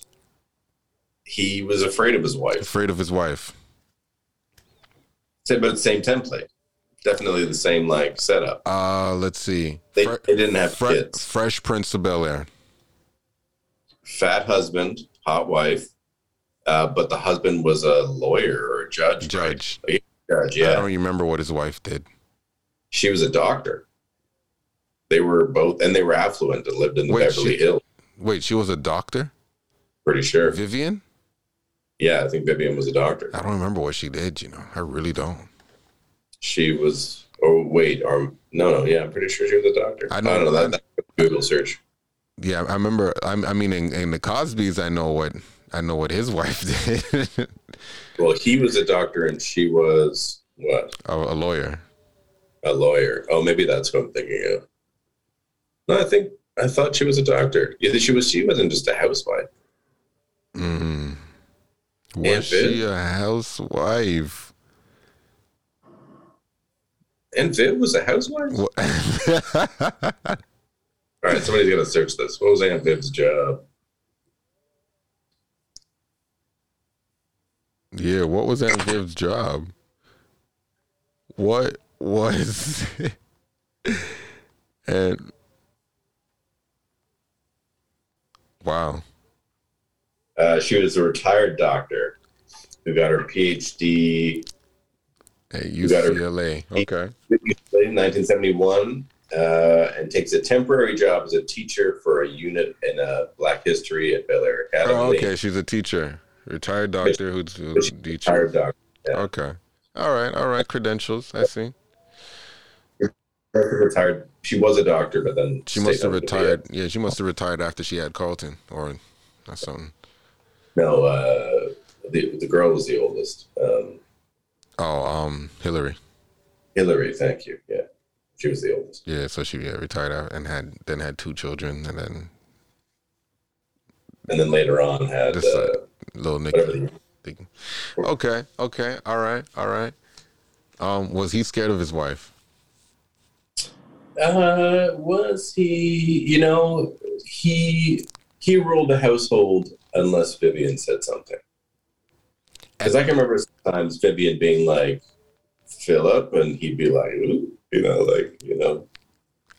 he was afraid of his wife Afraid of his wife. Same, but the same template definitely the same like setup Uh, let's see. they, Fre- they didn't have Fre- kids Fresh Prince of Bel Air. fat husband, hot wife, uh, but the husband was a lawyer or a judge. Judge. right? Judge, I don't remember what his wife did. She was a doctor. They were both, and they were affluent and lived in the Wait, Beverly she- Hills. Wait, she was a doctor. Pretty sure. Vivian. Yeah, I think Vivian was a doctor. I don't remember what she did. You know, I really don't. She was. Oh wait, or no, no, yeah, I'm pretty sure she was a doctor. I I, know- don't know that. that Google search. Yeah, I remember. I, I mean, in, in the Cosby's, I know what I know what his wife did. Well, he was a doctor and she was what? a, a lawyer. A lawyer. Oh, maybe that's what I'm thinking of. No, I think I thought she was a doctor. Yeah, she was. She wasn't just a housewife. Mm. Aunt Was she Viv? a housewife? And Viv was a housewife. All right, somebody's gonna search this. What was Aunt Viv's job? yeah, what was Aunt Viv's job? What was and wow. Uh, she was a retired doctor who got her PhD At UCLA. Okay. in 1971 uh, and takes a temporary job as a teacher for a unit in uh, Black History at Bel Air Academy. Oh, okay. She's a teacher, retired doctor who's who's a teacher. Retired doctor. Yeah. Okay. All right. All right. Credentials. I see. Retired. She was a doctor, but then She must have on to be a- retired. Yeah, she must have retired after she had Carlton or or something. No, uh, the the girl was the oldest. Um, Oh, um, Hilary. Hilary, thank you. Yeah, she was the oldest. Yeah, so she yeah, retired out and had then had two children and then And then later on had Just, uh, uh, little Nicky. Okay, okay, all right, all right. Um, was he scared of his wife? Uh, was he? You know, he he ruled the household unless Vivian said something. Because I can remember sometimes Vivian being like, "Philip," and he'd be like, Ooh, you know, like you know,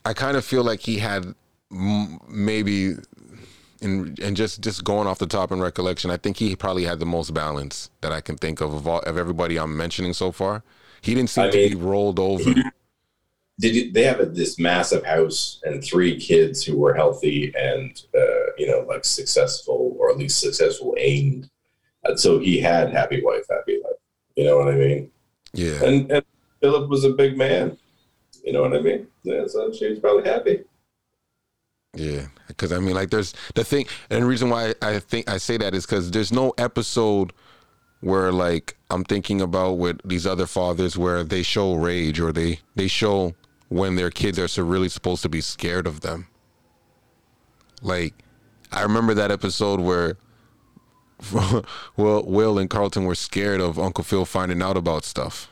I kind of feel like he had m- maybe, in and just just going off the top in recollection, I think he probably had the most balance that I can think of of all of everybody I'm mentioning so far. He didn't seem I to be rolled over. did you, they have a, this massive house and three kids who were healthy and uh, you know like successful or at least successful aimed. So he had happy wife, happy life. You know what I mean? Yeah, And, and Philip was a big man. You know what I mean? Yeah, so she was probably happy. Yeah, because I mean, like, there's the thing, and the reason why I think I say that is because there's no episode where, like, I'm thinking about with these other fathers where they show rage or they they show when their kids are so really supposed to be scared of them. Like, I remember that episode where Will Will and Carlton were scared of Uncle Phil finding out about stuff.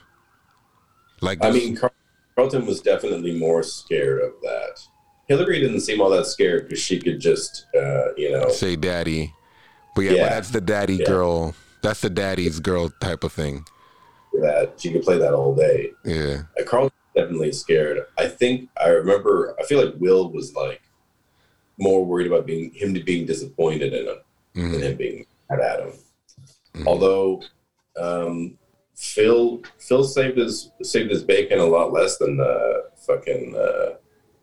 Like, I mean, Car- Carlton was definitely more scared of that. Hilary didn't seem all that scared because she could just, uh, you know, say daddy. But yeah, but that's the daddy Yeah. girl. That's the daddy's girl type of thing. that she could play that all day. Yeah. Uh, Carl was definitely scared. I think I remember. I feel like Will was like more worried about being him being disappointed in him Mhm. than him being at him. Mhm. Although um, Phil Phil saved his saved his bacon a lot less than the fucking uh,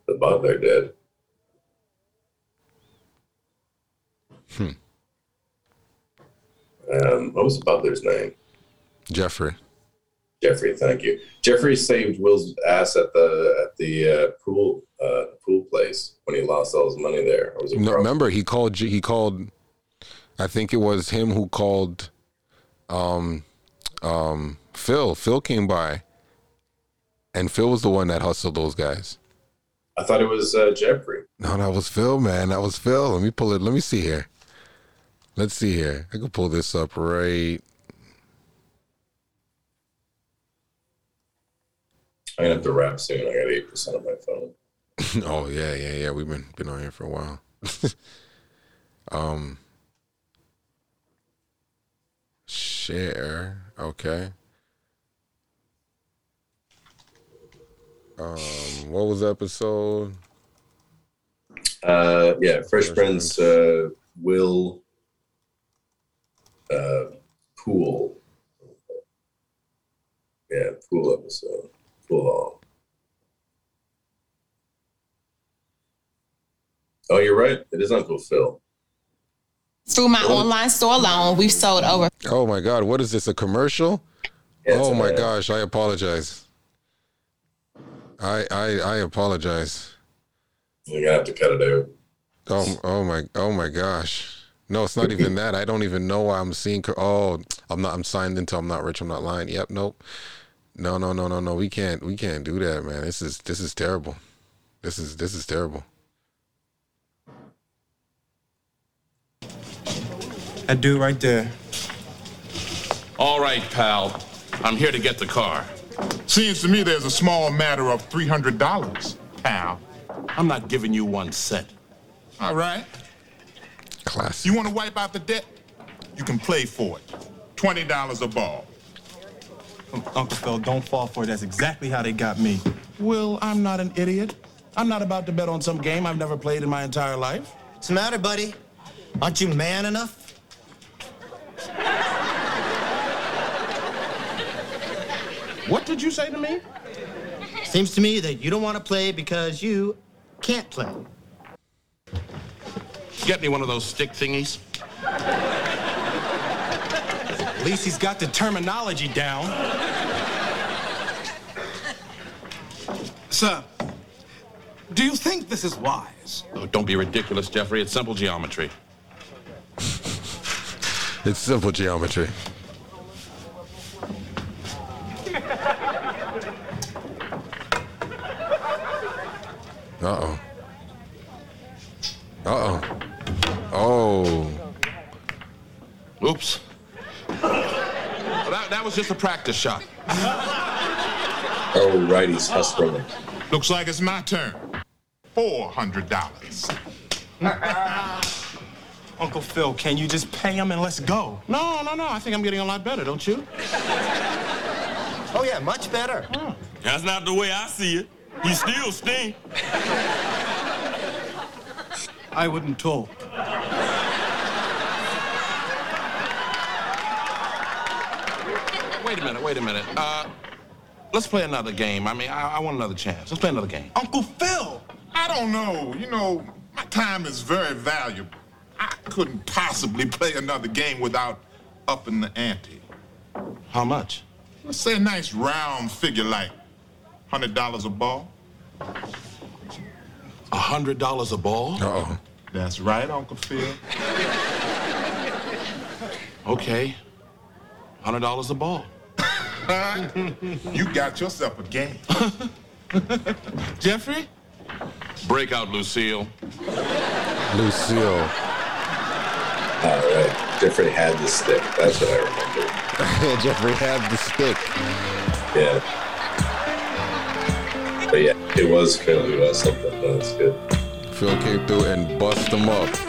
the butler did. Hmm. Um, what was the butler's name? Geoffrey. Geoffrey, thank you. Geoffrey saved Will's ass at the at the uh, pool uh, pool place when he lost all his money there. No, remember he called. He called. I think it was him who called. Um, um, Phil. Phil came by, and Phil was the one that hustled those guys. I thought it was uh, Geoffrey. No, that was Phil, man. That was Phil. Let me pull it. Let me see here. Let's see here. I can pull this up right. I'm gonna have to wrap soon. I got eight percent on my phone. oh yeah, yeah, yeah. We've been been on here for a while. um, share. Okay. Um, what was the episode? Uh, yeah, Fresh Fresh Prince, uh, Will, uh, Pool. Yeah, Pool episode. Pool Hall. Oh, you're right. It is Uncle Phil. Through my online store alone, we've sold over Oh my God! What is this? A commercial? It's oh a my man. gosh! I apologize. I I I apologize. You're gonna have to cut it out. Oh, oh my, oh my gosh. No, it's not even that. I don't even know why I'm seeing. Oh, I'm not. I'm signed into. I'm not rich. I'm not lying. Yep. Nope. No, no, no, no, no. We can't. We can't do that, man. This is this is terrible. This is this is terrible. That dude right there. All right, pal. I'm here to get the car. Seems to me there's a small matter of $300, pal. I'm not giving you one cent. All right. Class. You want to wipe out the debt? You can play for it. $20 a ball. Um, Uncle Phil, don't fall for it. That's exactly how they got me. Will, I'm not an idiot. I'm not about to bet on some game I've never played in my entire life. What's the matter, buddy? Aren't you man enough? What did you say to me? Seems to me that you don't want to play because you can't play. Get me one of those stick thingies. At least he's got the terminology down. Sir, do you think this is wise? Oh, don't be ridiculous, Geoffrey. It's simple geometry. It's simple geometry. Uh oh. Uh oh. Oh. Oops. that, that was just a practice shot. Oh, right, he's hustling. Looks like it's my turn. $400. Uncle Phil, can you just pay him and let's go? No, no, no. I think I'm getting a lot better, don't you? Oh, yeah, much better. That's not the way I see it. You still stink. I wouldn't talk. Wait a minute, wait a minute. Uh, let's play another game. I mean, I, I want another chance. Let's play another game. Uncle Phil! I don't know. You know, my time is very valuable. I couldn't possibly play another game without upping the ante. How much? Let's say a nice round figure like $100 a ball. A hundred dollars a ball? Uh oh. That's right, Uncle Phil. Okay. Hundred dollars a ball. you got yourself a game. Geoffrey? Break out, Lucille. Lucille. All right. Geoffrey had the stick. That's what I remember. Geoffrey had the stick. Yeah. But yeah, it was clearly uh, something. That's good. Phil came through and bust them up.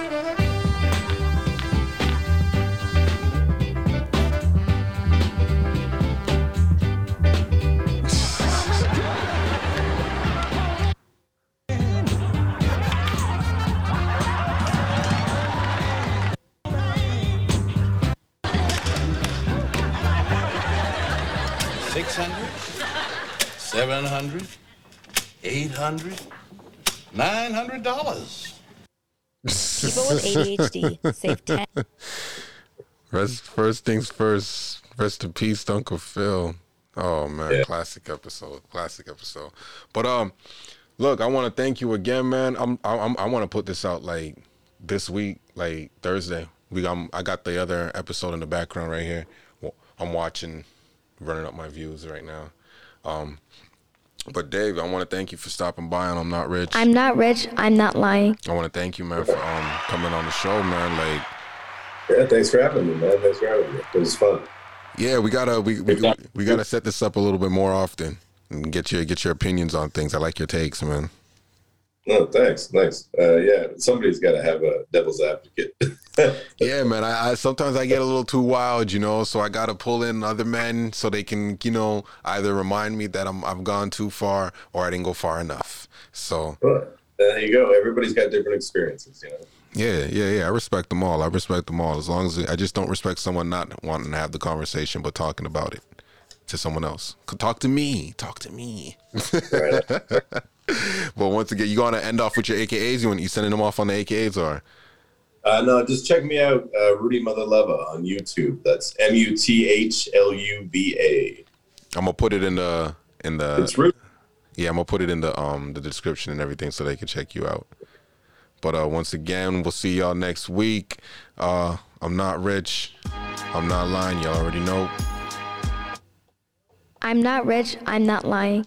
Six hundred, seven hundred, eight hundred, nine hundred dollars. People with ADHD save 10. Rest, first things first. Rest in peace, to Uncle Phil. Oh man, Yeah. classic episode. Classic episode. But um, look, I want to thank you again, man. I'm, I'm I want to put this out like this week, like Thursday. We um, I got the other episode in the background right here. I'm watching, running up my views right now. Um, but Dave, I want to thank you for stopping by on I'm Not Rich. I'm not rich. I'm not lying. I want to thank you, man, for um coming on the show, man. Like, Yeah, thanks for having me, man. Thanks for having me. It was fun. yeah, we gotta we we, we gotta set this up a little bit more often and get your get your opinions on things. I like your takes, man. No, thanks. Thanks. Uh, yeah, somebody's got to have a devil's advocate. Yeah, man. I, I sometimes I get a little too wild, you know, so I gotta pull in other men so they can, you know, either remind me that I'm I've gone too far or I didn't go far enough. So But there you go. Everybody's got different experiences, you know. yeah, yeah, yeah. I respect them all. I respect them all. As long as I just don't respect someone not wanting to have the conversation but talking about it to someone else. Talk to me. Talk to me. but once again, you gonna end off with your AKAs? You want you sending them off on the AKAs or? Uh, no, just check me out, uh, Rudy Muthluva on YouTube. That's M U T H L U V A. I'm gonna put it in the in the. It's Rudy. Yeah, I'm gonna put it in the um the description and everything so they can check you out. But uh, once again, we'll see y'all next week. Uh, I'm not rich. I'm not lying. Y'all already know. I'm not rich. I'm not lying.